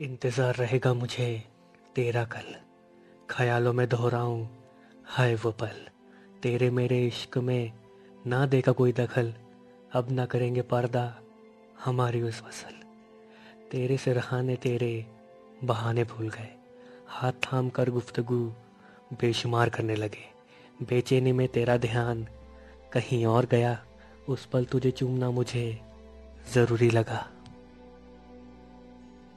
इंतज़ार रहेगा मुझे, तेरा कल। ख्यालों में दोहराऊं, हाय वो पल। तेरे मेरे इश्क में ना देगा कोई दखल। अब ना करेंगे पर्दा हमारी उस फ़सल तेरे से रहाने तेरे बहाने भूल गए। हाथ थाम कर गुफ्तगु बेशुमार करने लगे। बेचैनी में तेरा ध्यान कहीं और गया। उस पल तुझे चूमना मुझे ज़रूरी लगा।